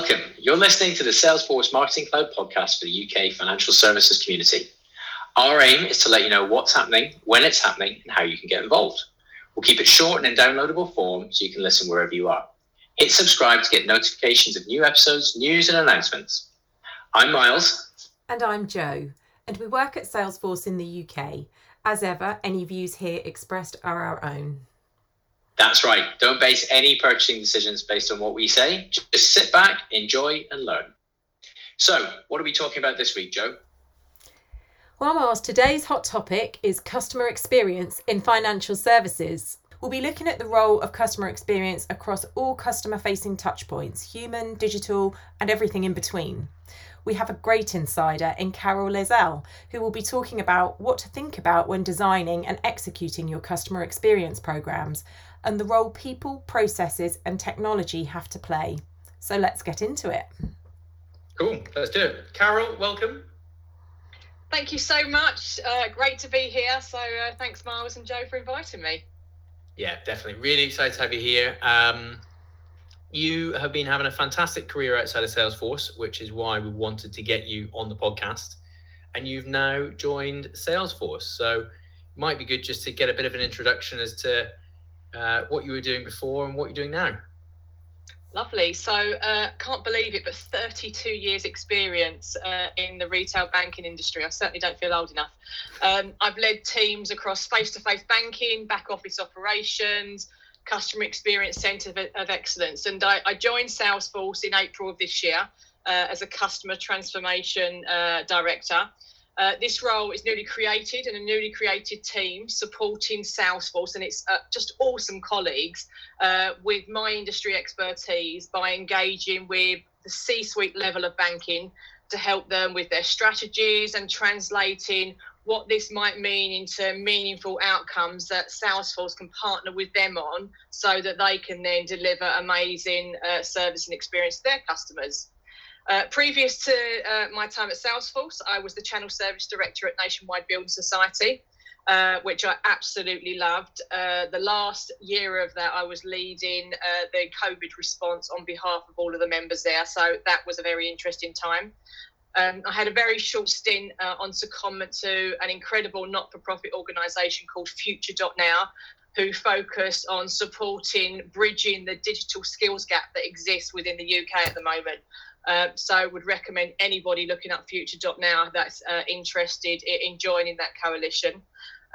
Welcome. You're listening to the Salesforce Marketing Cloud podcast for the UK financial services community. Our aim is to let you know what's happening, when it's happening, and how you can get involved. We'll keep it short and in downloadable form so you can listen wherever you are. Hit subscribe to get notifications of new episodes, news, and announcements. I'm Miles. And I'm Joe, and we work at Salesforce in the UK. As ever, any views here expressed are our own. That's right. Don't base any purchasing decisions based on what we say. Just sit back, enjoy, and learn. So, what are we talking about this week, Joe? Well, Miles, today's hot topic is customer experience in financial services. We'll be looking at the role of customer experience across all customer facing touchpoints human, digital, and everything in between. We have a great insider in Carol Lezelle, who will be talking about what to think about when designing and executing your customer experience programs and the role people, processes, and technology have to play. So let's get into it. Cool, let's do it. Carol, welcome. Thank you so much. Uh, great to be here. So uh, thanks, Miles and Joe, for inviting me. Yeah, definitely. Really excited to have you here. Um, you have been having a fantastic career outside of Salesforce, which is why we wanted to get you on the podcast. And you've now joined Salesforce. So it might be good just to get a bit of an introduction as to uh, what you were doing before and what you're doing now. Lovely. So, uh, can't believe it, but 32 years' experience uh, in the retail banking industry. I certainly don't feel old enough. Um, I've led teams across face to face banking, back office operations, customer experience centre of, of, excellence. And I, I, joined Salesforce in April of this year uh, as a customer transformation uh, director. Uh, this role is newly created and a newly created team supporting Salesforce and it's uh, just awesome colleagues uh, with my industry expertise by engaging with the C suite level of banking to help them with their strategies and translating what this might mean into meaningful outcomes that Salesforce can partner with them on so that they can then deliver amazing uh, service and experience to their customers. Uh, previous to uh, my time at Salesforce, I was the channel service director at Nationwide Building Society, uh, which I absolutely loved. Uh, the last year of that, I was leading uh, the COVID response on behalf of all of the members there. So that was a very interesting time. Um, I had a very short stint uh, on secondment to an incredible not for profit organisation called Future.now, who focused on supporting bridging the digital skills gap that exists within the UK at the moment. Uh, so I would recommend anybody looking up Future.now that's uh, interested in joining that coalition.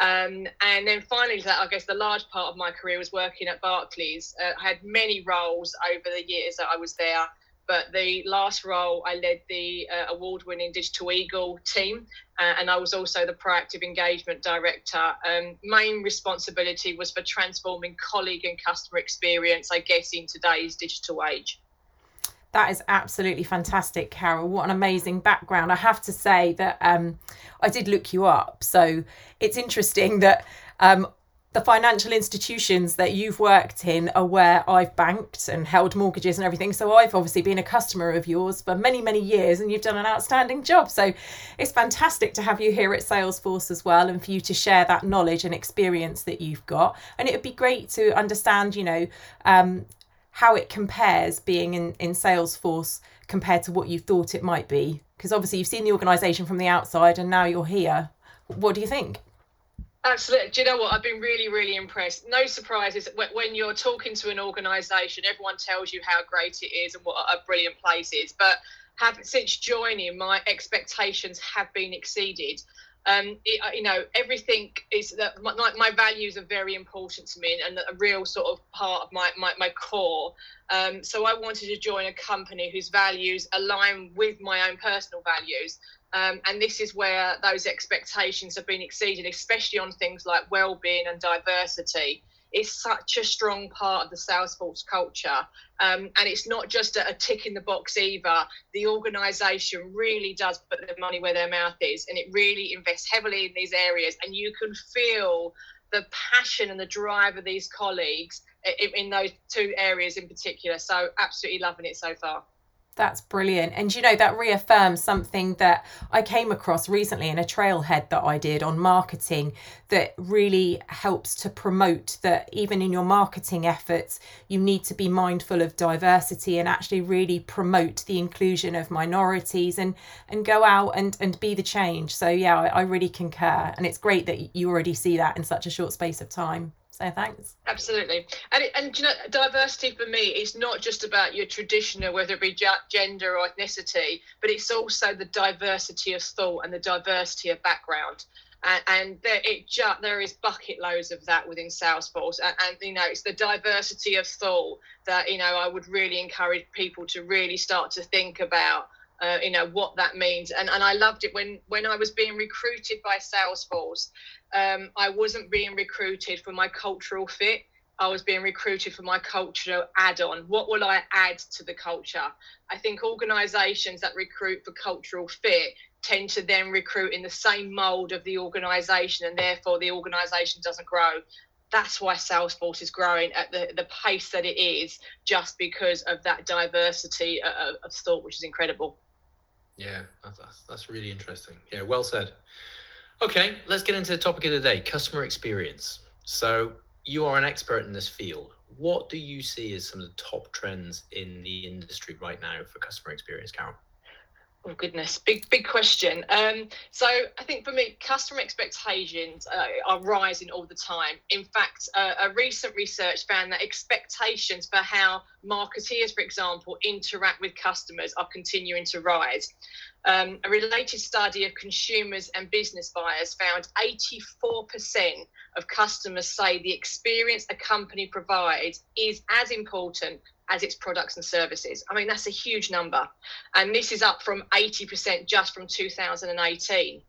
Um, and then finally, that I guess the large part of my career was working at Barclays. Uh, I had many roles over the years that I was there, but the last role I led the uh, award-winning Digital Eagle team, uh, and I was also the proactive engagement director. Um, main responsibility was for transforming colleague and customer experience, I guess, in today's digital age. That is absolutely fantastic, Carol. What an amazing background. I have to say that um, I did look you up. So it's interesting that um, the financial institutions that you've worked in are where I've banked and held mortgages and everything. So I've obviously been a customer of yours for many, many years and you've done an outstanding job. So it's fantastic to have you here at Salesforce as well and for you to share that knowledge and experience that you've got. And it would be great to understand, you know, um, how it compares being in, in Salesforce compared to what you thought it might be. Because obviously you've seen the organisation from the outside and now you're here. What do you think? Absolutely. Do you know what? I've been really, really impressed. No surprises when you're talking to an organisation, everyone tells you how great it is and what a brilliant place it is. But have, since joining, my expectations have been exceeded um, it, uh, you know, everything is that my, my, values are very important to me and a real sort of part of my, my, my core. Um, so I wanted to join a company whose values align with my own personal values. Um, and this is where those expectations have been exceeded, especially on things like well-being and diversity It's such a strong part of the Salesforce culture. Um, and it's not just a, a, tick in the box either. The organization really does put their money where their mouth is and it really invests heavily in these areas. And you can feel the passion and the drive of these colleagues in, in those two areas in particular. So, absolutely loving it so far. That's brilliant. And you know, that reaffirms something that I came across recently in a trailhead that I did on marketing that really helps to promote that even in your marketing efforts, you need to be mindful of diversity and actually really promote the inclusion of minorities and and go out and, and be the change. So yeah, I, I really concur. And it's great that you already see that in such a short space of time. So thanks. Absolutely, and and you know, diversity for me is not just about your traditional, whether it be gender or ethnicity, but it's also the diversity of thought and the diversity of background. And, and there, it just, there is bucket loads of that within Salesforce, and, and you know, it's the diversity of thought that you know I would really encourage people to really start to think about. Uh, you know what that means and and I loved it when when I was being recruited by Salesforce um, I wasn't being recruited for my cultural fit. I was being recruited for my cultural add on. What will I add to the culture? I think organizations that recruit for cultural fit tend to then recruit in the same mold of the organization, and therefore the organization doesn't grow. That's why Salesforce is growing at the, the pace that it is, just because of that diversity of, of thought, which is incredible. Yeah, that's, that's really interesting. Yeah, well said. Okay, let's get into the topic of the day customer experience. So, you are an expert in this field. What do you see as some of the top trends in the industry right now for customer experience, Carol? Oh goodness, big big question. Um, so I think for me, customer expectations uh, are rising all the time. In fact, uh, a recent research found that expectations for how marketeers, for example, interact with customers are continuing to rise. Um, a related study of consumers and business buyers found 84% of customers say the experience a company provides is as important as its products and services. I mean, that's a huge number. And this is up from 80% just from 2018.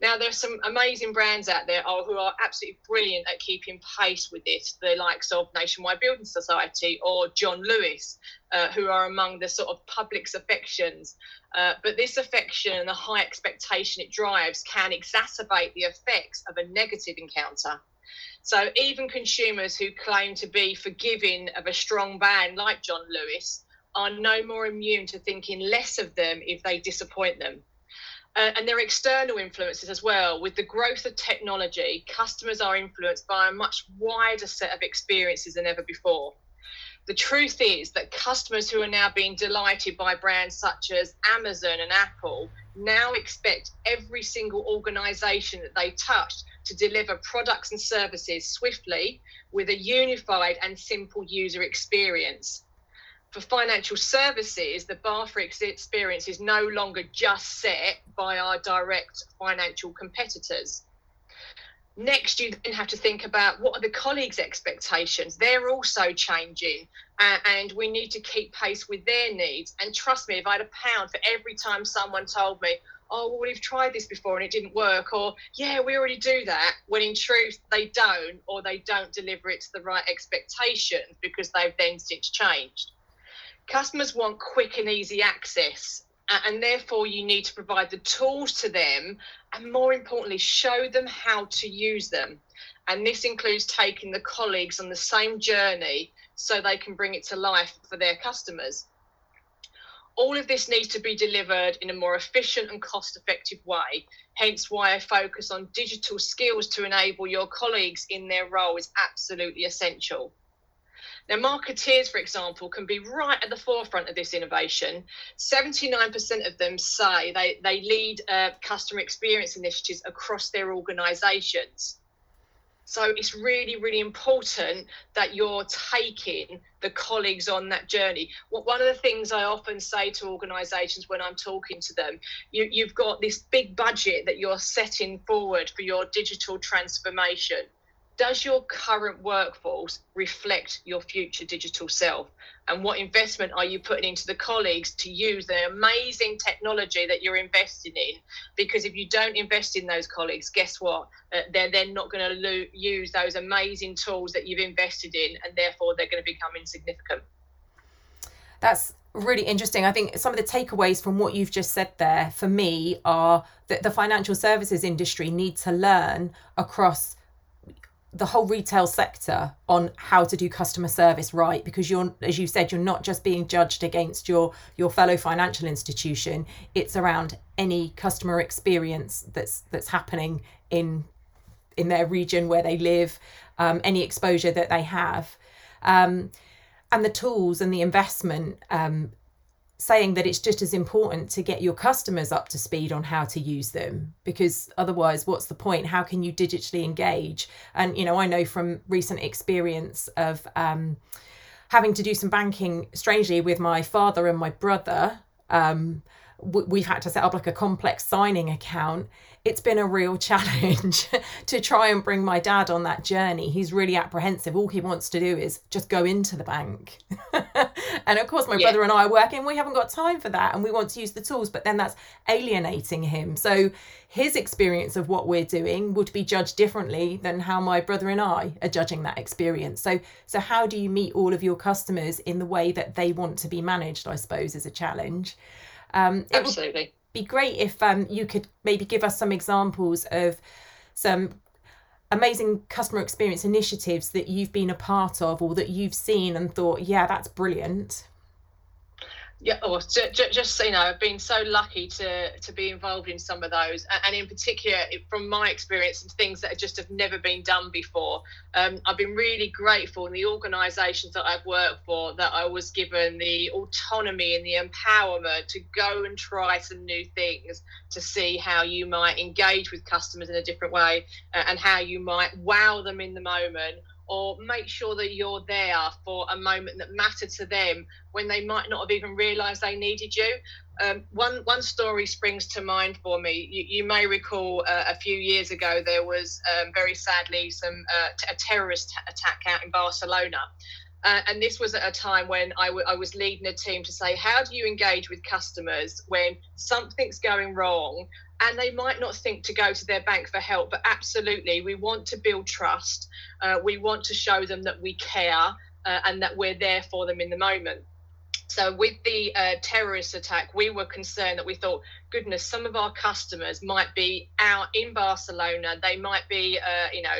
Now, there's some amazing brands out there who are absolutely brilliant at keeping pace with this, the likes of Nationwide Building Society or John Lewis, uh, who are among the sort of public's affections. Uh, but this affection and the high expectation it drives can exacerbate the effects of a negative encounter. So even consumers who claim to be forgiving of a strong band like John Lewis are no more immune to thinking less of them if they disappoint them. Uh, and there are external influences as well. With the growth of technology, customers are influenced by a much wider set of experiences than ever before. The truth is that customers who are now being delighted by brands such as Amazon and Apple now expect every single organization that they touch to deliver products and services swiftly with a unified and simple user experience. For financial services, the bar for experience is no longer just set by our direct financial competitors. Next, you then have to think about what are the colleagues' expectations. They're also changing, uh, and we need to keep pace with their needs. And trust me, if I had a pound for every time someone told me, oh, well, we've tried this before and it didn't work, or yeah, we already do that, when in truth they don't, or they don't deliver it to the right expectations because they've then since changed. Customers want quick and easy access, and therefore you need to provide the tools to them, and more importantly, show them how to use them. And this includes taking the colleagues on the same journey so they can bring it to life for their customers all of this needs to be delivered in a more efficient and cost effective way. Hence, why a focus on digital skills to enable your colleagues in their role is absolutely essential. Now, marketeers, for example, can be right at the forefront of this innovation. 79% of them say they, they lead uh, customer experience initiatives across their organizations. So it's really, really important that you're taking the colleagues on that journey. One of the things I often say to organisations when I'm talking to them, you, you've got this big budget that you're setting forward for your digital transformation does your current workforce reflect your future digital self? And what investment are you putting into the colleagues to use the amazing technology that you're investing in? Because if you don't invest in those colleagues, guess what? Uh, they're then not going to lo- use those amazing tools that you've invested in, and therefore they're going to become insignificant. That's really interesting. I think some of the takeaways from what you've just said there for me are that the financial services industry need to learn across the whole retail sector on how to do customer service right because you're as you said you're not just being judged against your your fellow financial institution. It's around any customer experience that's that's happening in in their region where they live um, any exposure that they have. Um, and the tools and the investment um, saying that it's just as important to get your customers up to speed on how to use them because otherwise what's the point? How can you digitally engage? And you know i know from recent experience of um, having to do some banking strangely with my father and my brother um, we've had to set up like a complex signing account it's been a real challenge to try and bring my dad on that journey. He's really apprehensive. All he wants to do is just go into the bank. and of course, my yeah. brother and I are working. We haven't got time for that and we want to use the tools, but then that's alienating him. So his experience of what we're doing would be judged differently than how my brother and I are judging that experience. So so how do you meet all of your customers in the way that they want to be managed, I suppose, is a challenge. Um, Absolutely be great if um, you could maybe give us some examples of some amazing customer experience initiatives that you've been a part of or that you've seen and thought, yeah, that's brilliant. Yeah, well, just, just you know, I've been so lucky to to be involved in some of those, and in particular, from my experience, and things that just have never been done before. Um, I've been really grateful in the organisations that I've worked for that I was given the autonomy and the empowerment to go and try some new things to see how you might engage with customers in a different way, and how you might wow them in the moment or make sure that you're there for a moment that mattered to them when they might not have even realized they needed you. Um, one one story springs to mind for me. You, you may recall uh, a few years ago there was um, very sadly some uh, t- a terrorist attack out in Barcelona. Uh, and this was at a time when I, w- I was leading a team to say, how do you engage with customers when something's going wrong and they might not think to go to their bank for help, but absolutely, we want to build trust. Uh, we want to show them that we care uh, and that we're there for them in the moment. So, with the uh, terrorist attack, we were concerned that we thought, goodness, some of our customers might be out in Barcelona. They might be, uh, you know,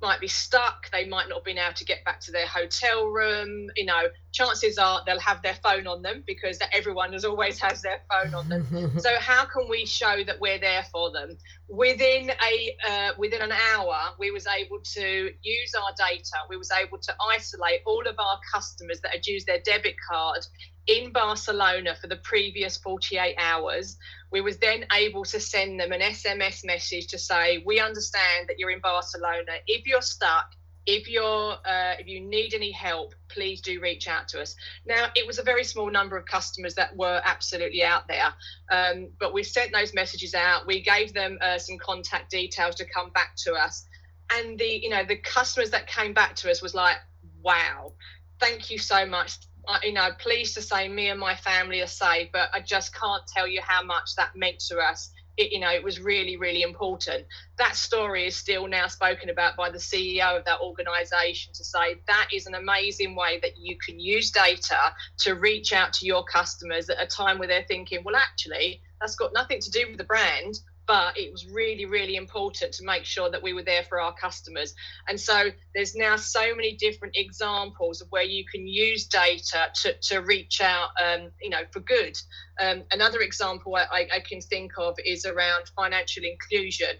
might be stuck. They might not have been able to get back to their hotel room. You know, chances are they'll have their phone on them because everyone has always has their phone on them. so how can we show that we're there for them? Within a uh, within an hour, we was able to use our data. We was able to isolate all of our customers that had used their debit card in Barcelona for the previous 48 hours. We was then able to send them an SMS message to say, "We understand that you're in Barcelona. If you're stuck, if you're uh, if you need any help, please do reach out to us." Now, it was a very small number of customers that were absolutely out there, um, but we sent those messages out. We gave them uh, some contact details to come back to us, and the you know the customers that came back to us was like, "Wow." Thank you so much you know, pleased to say me and my family are safe, but I just can't tell you how much that meant to us. It, you know, it was really, really important. That story is still now spoken about by the CEO of that organisation to say that is an amazing way that you can use data to reach out to your customers at a time where they're thinking, well, actually, that's got nothing to do with the brand but it was really really important to make sure that we were there for our customers. And so there's now so many different examples of where you can use data to, to reach out um, you know for good. Um, another example I, I, can think of is around financial inclusion.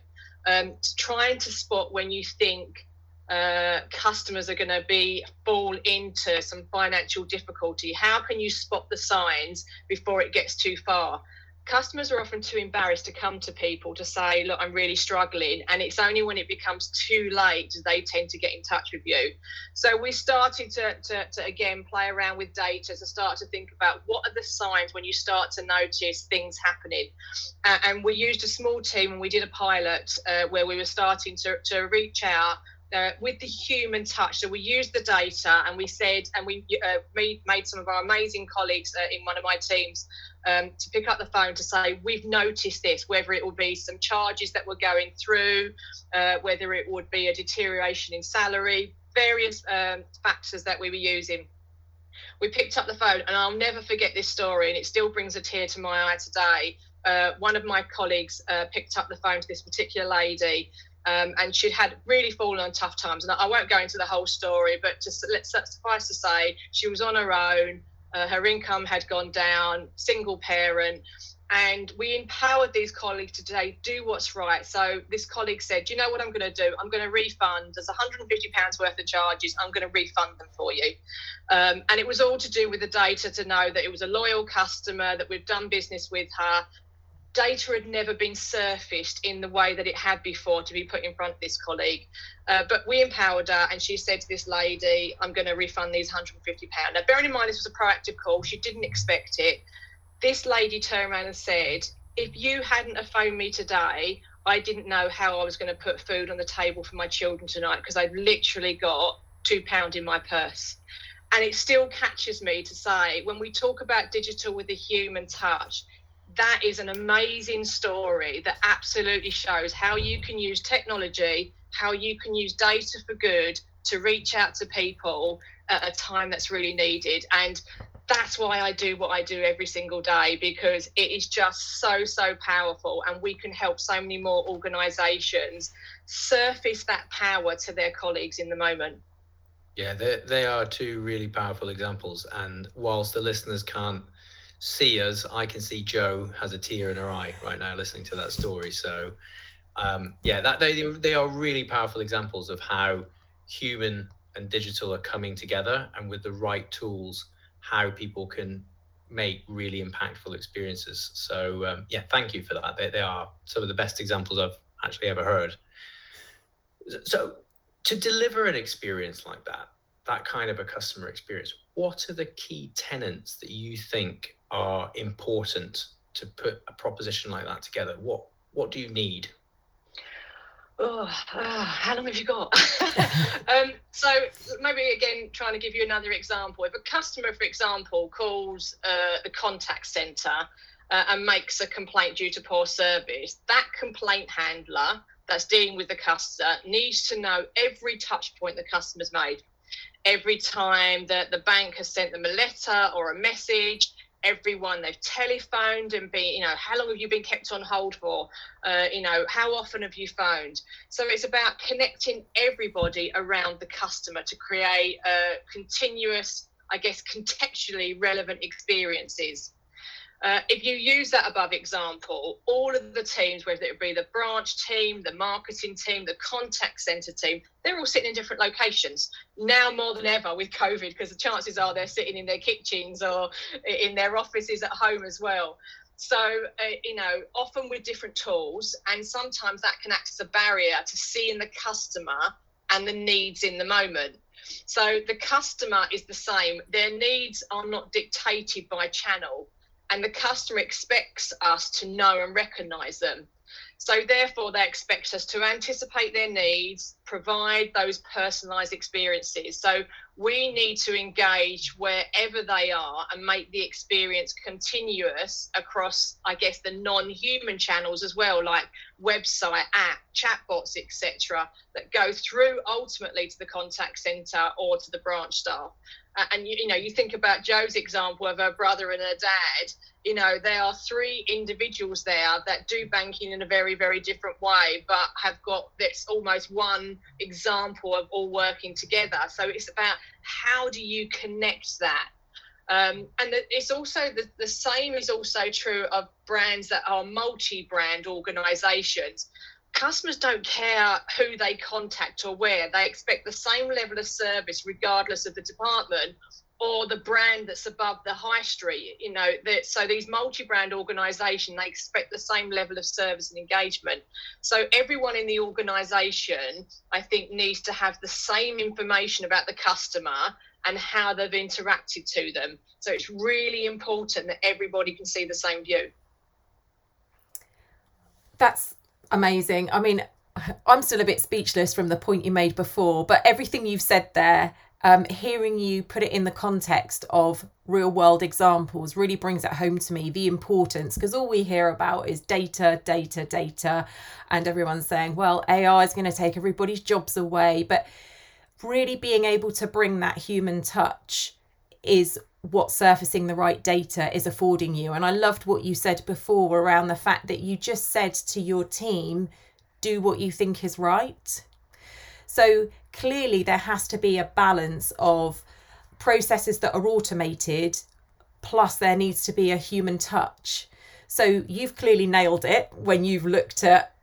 Um, trying to spot when you think uh, customers are going to be fall into some financial difficulty. How can you spot the signs before it gets too far customers are often too embarrassed to come to people to say, Look, I'm really struggling. And it's only when it becomes too late they tend to get in touch with you. So we started to, to, to again play around with data to start to think about what are the signs when you start to notice things happening. Uh, and we used a small team and we did a pilot uh, where we were starting to, to reach out uh, with the human touch. So we used the data and we said, and we uh, made, made some of our amazing colleagues uh, in one of my teams um, to pick up the phone to say, we've noticed this, whether it would be some charges that were going through, uh, whether it would be a deterioration in salary, various um, factors that we were using. We picked up the phone, and I'll never forget this story, and it still brings a tear to my eye today. uh, one of my colleagues uh, picked up the phone to this particular lady um, and she'd had really fallen on tough times. And I won't go into the whole story, but just let's suffice to say, she was on her own. Uh, her income had gone down, single parent, and we empowered these colleagues to today do what's right. So this colleague said, you know what I'm going to do? I'm going to refund. There's 150 pounds worth of charges. I'm going to refund them for you." Um, and it was all to do with the data to know that it was a loyal customer that we've done business with her data had never been surfaced in the way that it had before to be put in front of this colleague. Uh, but we empowered her, and she said to this lady, I'm going to refund these £150. Now, bearing in mind this was a proactive call, she didn't expect it. This lady turned around and said, If you hadn't have phoned me today, I didn't know how I was going to put food on the table for my children tonight because I've literally got £2 in my purse. And it still catches me to say, when we talk about digital with a human touch, that is an amazing story that absolutely shows how you can use technology, how you can use data for good to reach out to people at a time that's really needed. And that's why I do what I do every single day because it is just so, so powerful. And we can help so many more organizations surface that power to their colleagues in the moment. Yeah, they, they are two really powerful examples. And whilst the listeners can't see us, I can see Joe has a tear in her eye right now listening to that story. So, um, yeah, that they they are really powerful examples of how human and digital are coming together, and with the right tools, how people can make really impactful experiences. So, um, yeah, thank you for that. They they are some of the best examples I've actually ever heard. So, to deliver an experience like that, that kind of a customer experience, what are the key tenants that you think are important to put a proposition like that together? What what do you need? Oh, uh, how long have you got? um, so maybe again, trying to give you another example. If a customer, for example, calls uh, the contact centre uh, and makes a complaint due to poor service, that complaint handler that's dealing with the customer needs to know every touch point the customer's made. Every time that the bank has sent them a letter or a message, everyone. They've telephoned and been you know how long have you been kept on hold for? Uh, you know how often have you phoned? So it's about connecting everybody around the customer to create a continuous i guess contextually relevant experiences uh, if you use that above example, all of the teams, whether it be the branch team, the marketing team, the contact center team, they're all sitting in different locations now more than ever with COVID, because the chances are they're sitting in their kitchens or in their offices at home as well. So, uh, you know, often with different tools, and sometimes that can act as a barrier to seeing the customer and the needs in the moment. So, the customer is the same, their needs are not dictated by channel and the customer expects us to know and recognize them. So, therefore, they expect us to anticipate their needs, provide those personalized experiences. So, we need to engage wherever they are and make the experience continuous across, I guess, the non human channels as well, like website, app, chatbots, etc., that go through ultimately to the contact center or to the branch staff uh, and you, you know you think about Joe's example of her brother and her dad you know there are three individuals there that do banking in a very very different way but have got this almost one example of all working together so it's about how do you connect that um, and it's also the, the same is also true of brands that are multi-brand organizations customers don't care who they contact or where. They expect the same level of service regardless of the department or the brand that's above the high street. You know, that so these multi-brand organisation they expect the same level of service and engagement. So everyone in the organisation, I think, needs to have the same information about the customer and how they've interacted to them. So it's really important that everybody can see the same view. That's amazing. I mean, I'm still a bit speechless from the point you made before, but everything you've said there, um, hearing you put it in the context of real world examples really brings it home to me the importance because all we hear about is data, data, data, and everyone's saying, well, AI is going to take everybody's jobs away. But really being able to bring that human touch is what surfacing the right data is affording you. And I loved what you said before around the fact that you just said to your team, do what you think is right. So clearly, there has to be a balance of processes that are automated, plus, there needs to be a human touch. So you've clearly nailed it when you've looked at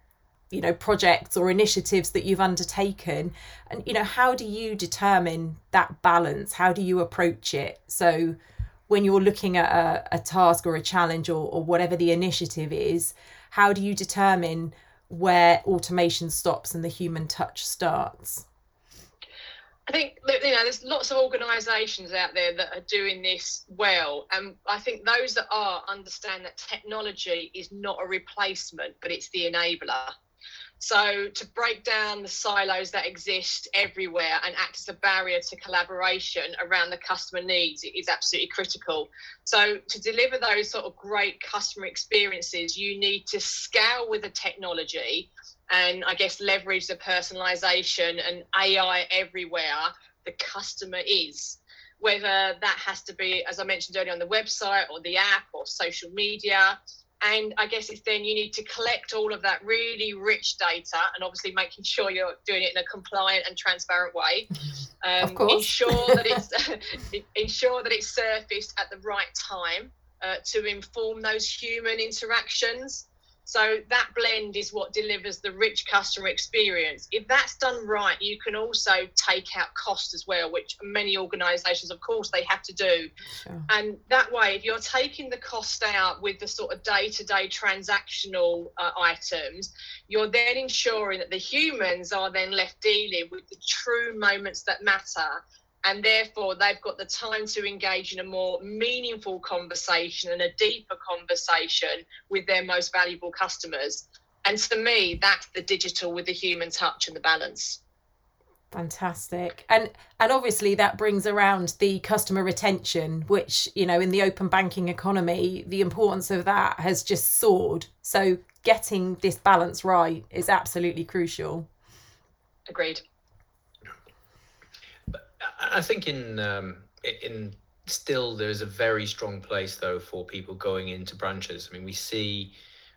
you know projects or initiatives that you've undertaken. And you know how do you determine that balance? How do you approach it? So when you're looking at a, a task or a challenge or, or whatever the initiative is how do you determine where automation stops and the human touch starts I think you know there's lots of organisations out there that are doing this well, and I think those that are understand that technology is not a replacement, but it's the enabler. So to break down the silos that exist everywhere and act as a barrier to collaboration around the customer needs is absolutely critical. So to deliver those sort of great customer experiences, you need to scale with the technology and I guess leverage the personalization and AI everywhere the customer is. Whether that has to be, as I mentioned earlier, on the website or the app or social media, and I guess it's then you need to collect all of that really rich data and obviously making sure you're doing it in a compliant and transparent way. Um, of course. Ensure that it's ensure that it's surfaced at the right time uh, to inform those human interactions. So that blend is what delivers the rich customer experience. If that's done right, you can also take out cost as well, which many organisations, of course, they have to do. Sure. And that way, if you're taking the cost out with the sort of day-to-day transactional uh, items, you're then ensuring that the humans are then left dealing with the true moments that matter and therefore they've got the time to engage in a more meaningful conversation and a deeper conversation with their most valuable customers. And to me that's the digital with the human touch and the balance. Fantastic. And and obviously that brings around the customer retention which you know in the open banking economy the importance of that has just soared. So getting this balance right is absolutely crucial. Agreed I think in um, in still there's a very strong place though for people going into branches. I mean, we see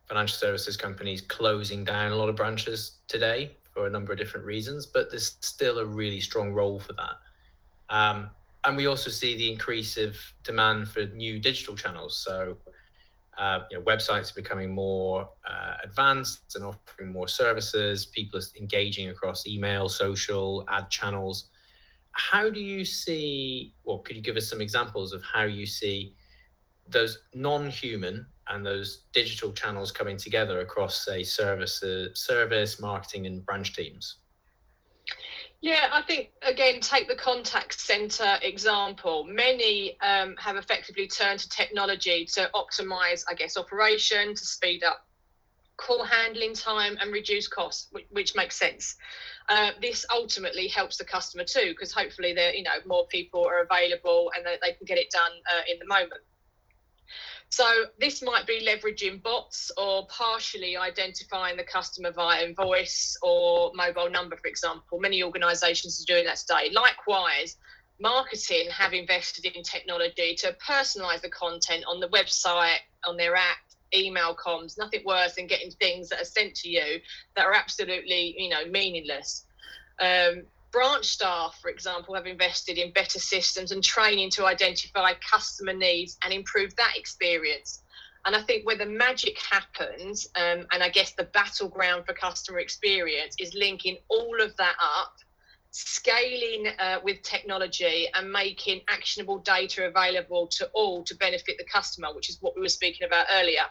financial services companies closing down a lot of branches today for a number of different reasons, but there's still a really strong role for that. Um, and we also see the increase of demand for new digital channels. So, uh, you know, websites are becoming more uh, advanced and offering more services. People are engaging across email, social, ad channels how do you see, or could you give us some examples of how you see those non-human and those digital channels coming together across, say, service, service, marketing, and branch teams? Yeah, I think again, take the contact center example. Many um, have effectively turned to technology to optimize, I guess, operation, to speed up call handling time and reduce costs, which, which makes sense. Uh, this ultimately helps the customer too, because hopefully there, you know, more people are available and they, they can get it done uh, in the moment. So this might be leveraging bots or partially identifying the customer via invoice or mobile number, for example. Many organisations are doing that today. Likewise, marketing have invested in technology to personalise the content on the website, on their app, email comms, nothing worse than getting things that are sent to you that are absolutely, you know, meaningless. Um, branch staff, for example, have invested in better systems and training to identify customer needs and improve that experience. And I think where the magic happens, um, and I guess the battleground for customer experience is linking all of that up, scaling uh, with technology, and making actionable data available to all to benefit the customer, which is what we were speaking about earlier.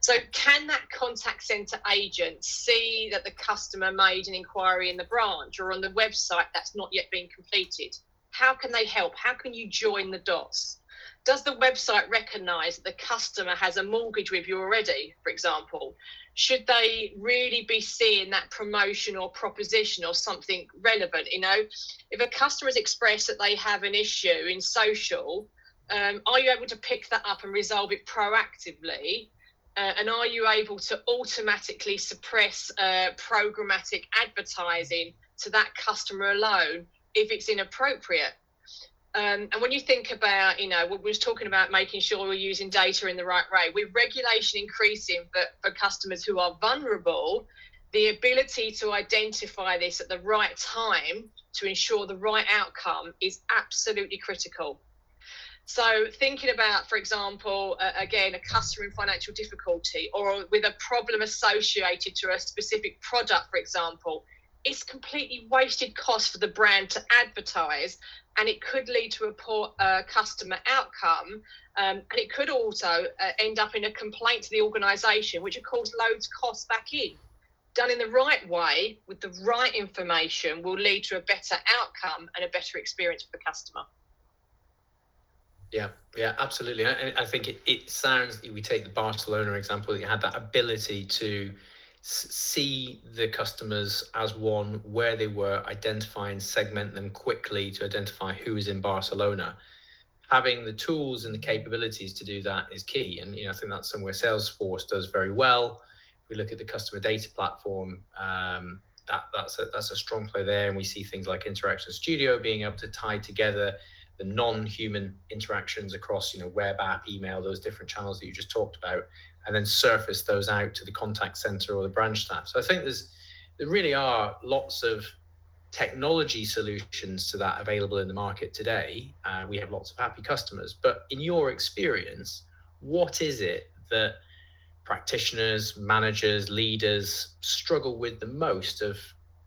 So, can that contact center agent see that the customer made an inquiry in the branch or on the website that's not yet been completed? How can they help? How can you join the dots? Does the website recognize that the customer has a mortgage with you already, for example? Should they really be seeing that promotion or proposition or something relevant? You know, if a customer has expressed that they have an issue in social, um, are you able to pick that up and resolve it proactively uh, and are you able to automatically suppress uh, programmatic advertising to that customer alone if it's inappropriate? Um, and when you think about, you know, we was talking about making sure we're using data in the right way, with regulation increasing for, for customers who are vulnerable, the ability to identify this at the right time to ensure the right outcome is absolutely critical. So, thinking about, for example, uh, again, a customer in financial difficulty or with a problem associated to a specific product, for example, it's completely wasted cost for the brand to advertise and it could lead to a poor uh, customer outcome um, and it could also uh, end up in a complaint to the organisation which of course loads costs back in done in the right way with the right information will lead to a better outcome and a better experience for the customer yeah, yeah, absolutely. I, I think it, it sounds, we take the Barcelona example, that you had that ability to see the customers as one where they were, identify and segment them quickly to identify who is in Barcelona. Having the tools and the capabilities to do that is key. And you know, I think that's somewhere Salesforce does very well. If we look at the customer data platform, um, that, that's a that's a strong play there. And we see things like Interaction Studio being able to tie together the non-human interactions across you know web app email those different channels that you just talked about and then surface those out to the contact center or the branch staff. So i think there's there really are lots of technology solutions to that available in the market today. Uh, we have lots of happy customers. But in your experience what is it that practitioners managers leaders struggle with the most of,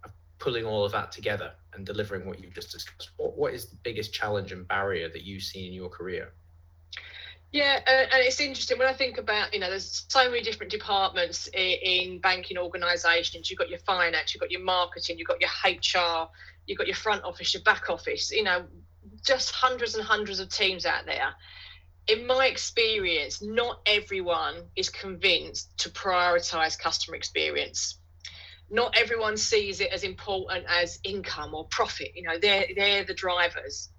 of pulling all of that together and delivering what you've just discussed what, what is the biggest challenge and barrier that you see in your career yeah, and it's interesting when I think about, you know, there's so many different departments in, in banking organisations. You've got your finance, you've got your marketing, you've got your HR, you've got your front office, your back office, you know, just hundreds and hundreds of teams out there. In my experience, not everyone is convinced to prioritise customer experience not everyone sees it as important as income or profit. You know, they're they're the drivers.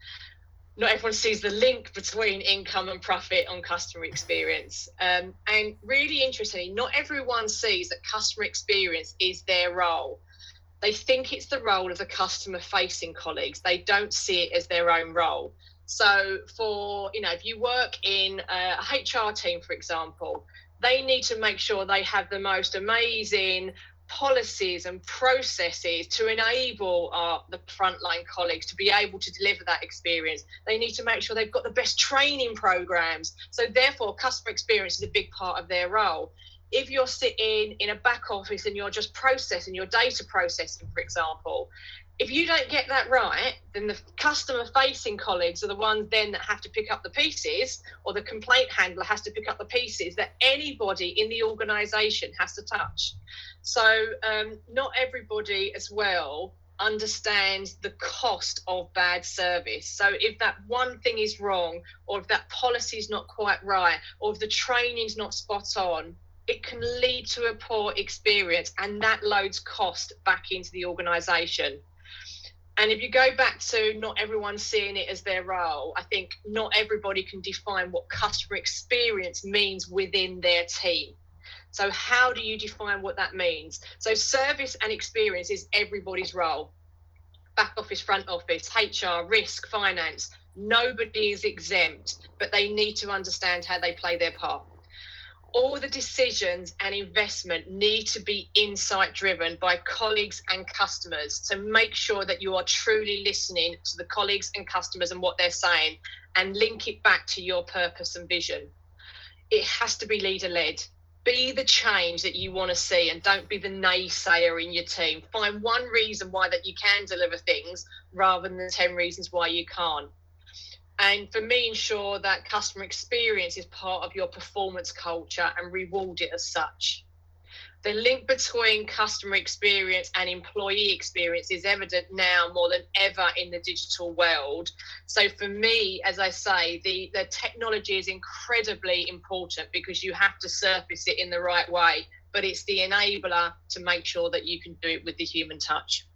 Not everyone sees the link between income and profit on customer experience. Um, and really interestingly, not everyone sees that customer experience is their role. They think it's the role of the customer facing colleagues. They don't see it as their own role. So, for you know, if you work in a HR team, for example, they need to make sure they have the most amazing policies and processes to enable our the frontline colleagues to be able to deliver that experience. They need to make sure they've got the best training programs. So therefore, customer experience is a big part of their role. If you're sitting in a back office and you're just processing your data processing, for example, if you don't get that right, then the customer facing colleagues are the ones then that have to pick up the pieces, or the complaint handler has to pick up the pieces that anybody in the organization has to touch. So, um, not everybody as well understands the cost of bad service. So, if that one thing is wrong, or if that policy is not quite right, or if the training's not spot on, it can lead to a poor experience and that loads cost back into the organization and if you go back to not everyone seeing it as their role, I think not everybody can define what customer experience means within their team. So, how do you define what that means? So, service and experience is everybody's role back office, front office, HR, risk, finance. Nobody is exempt, but they need to understand how they play their part all the decisions and investment need to be insight driven by colleagues and customers to make sure that you are truly listening to the colleagues and customers and what they're saying and link it back to your purpose and vision. It has to be leader led. Be the change that you want to see and don't be the naysayer in your team. Find one reason why that you can deliver things rather than 10 reasons why you can't and for me ensure that customer experience is part of your performance culture and reward it as such the link between customer experience and employee experience is evident now more than ever in the digital world. So for me, as I say, the, the technology is incredibly important because you have to surface it in the right way, but it's the enabler to make sure that you can do it with the human touch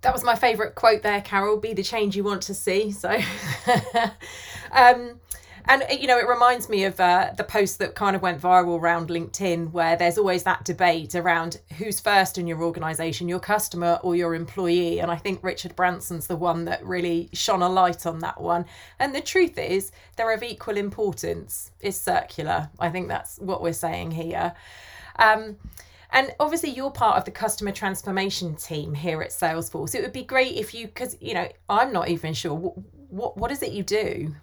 that was my favourite quote there, Carol. Be the change you want to see. So, um, And you know, it reminds me of uh, the post that kind of went viral around LinkedIn, where there's always that debate around who's first in your organisation, your customer or your employee. And I think Richard Branson's the one that really shone a light on that one. And the truth is, they're of equal importance. It's circular. I think that's what we're saying here. Um, and obviously, you're part of the customer transformation team here at Salesforce. It would be great if you, because you know, I'm not even sure what what, is it you do.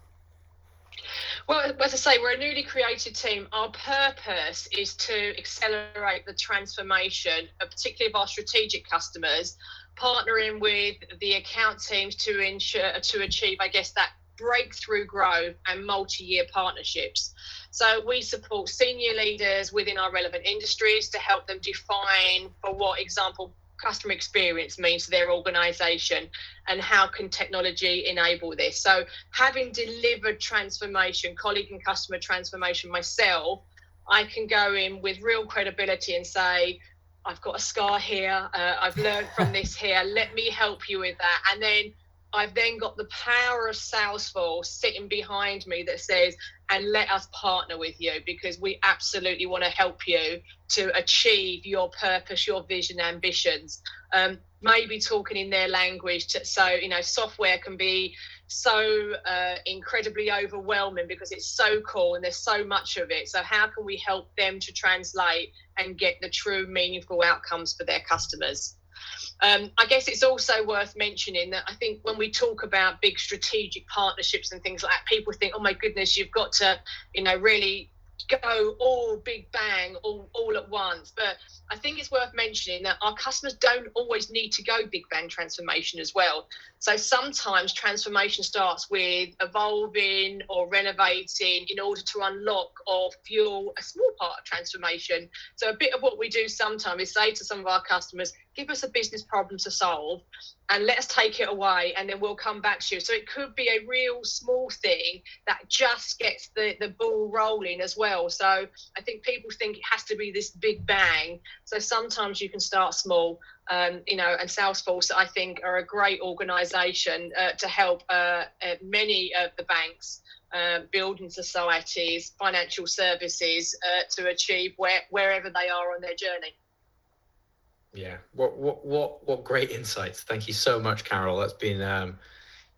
Well, as I say, we're a newly created team. Our purpose is to accelerate the transformation, particularly of our strategic customers, partnering with the account teams to ensure to achieve, I guess, that breakthrough growth and multi-year partnerships. So we support senior leaders within our relevant industries to help them define, for what example, customer experience means to their organization and how can technology enable this so having delivered transformation colleague and customer transformation myself i can go in with real credibility and say i've got a scar here uh, i've learned from this here let me help you with that and then I've then got the power of Salesforce sitting behind me that says, and let us partner with you because we absolutely want to help you to achieve your purpose, your vision, ambitions. Um, maybe talking in their language. To, so, you know, software can be so uh, incredibly overwhelming because it's so cool and there's so much of it. So, how can we help them to translate and get the true meaningful outcomes for their customers? Um, I guess it's also worth mentioning that I think when we talk about big strategic partnerships and things like that, people think, oh my goodness, you've got to, you know, really go all big bang all, all at once. But I think it's worth mentioning that our customers don't always need to go big bang transformation as well. So sometimes transformation starts with evolving or renovating in order to unlock or fuel a small part of transformation. So a bit of what we do sometimes is say to some of our customers, give us a business problem to solve and let's take it away and then we'll come back to you. So it could be a real small thing that just gets the, the ball rolling as well. So I think people think it has to be this big bang. So sometimes you can start small, um, you know, and Salesforce, I think, are a great organization uh, to help uh, uh, many of the banks. Uh, building societies, financial services uh, to achieve where, wherever they are on their journey. Yeah. What what what what great insights. Thank you so much, Carol. That's been um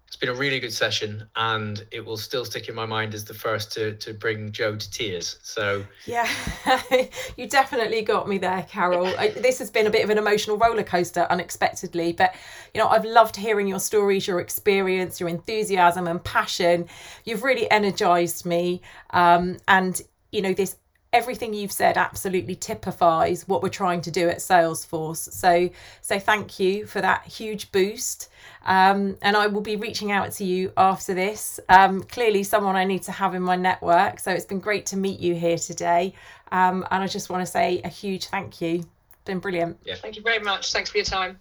it's been a really good session and it will still stick in my mind as the first to to bring Joe to tears. So Yeah. you definitely got me there, Carol. this has been a bit of an emotional roller coaster unexpectedly, but you know, I've loved hearing your stories, your experience, your enthusiasm and passion. You've really energized me. Um, and you know, this everything you've said absolutely typifies what we're trying to do at Salesforce. So, so thank you for that huge boost. Um, and I will be reaching out to you after this. Um, clearly, someone I need to have in my network. So it's been great to meet you here today. Um, and I just want to say a huge thank you. It's been brilliant. Yeah. Thank you very much. Thanks for your time.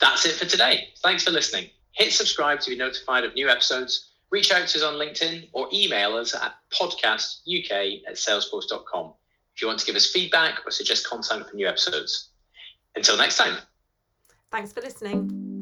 That's it for today. Thanks for listening. Hit subscribe to be notified of new episodes reach out to us on LinkedIn or email us at podcastuk at salesforce.com if you want to give us feedback or suggest content for new episodes. Until next time. Thanks for listening.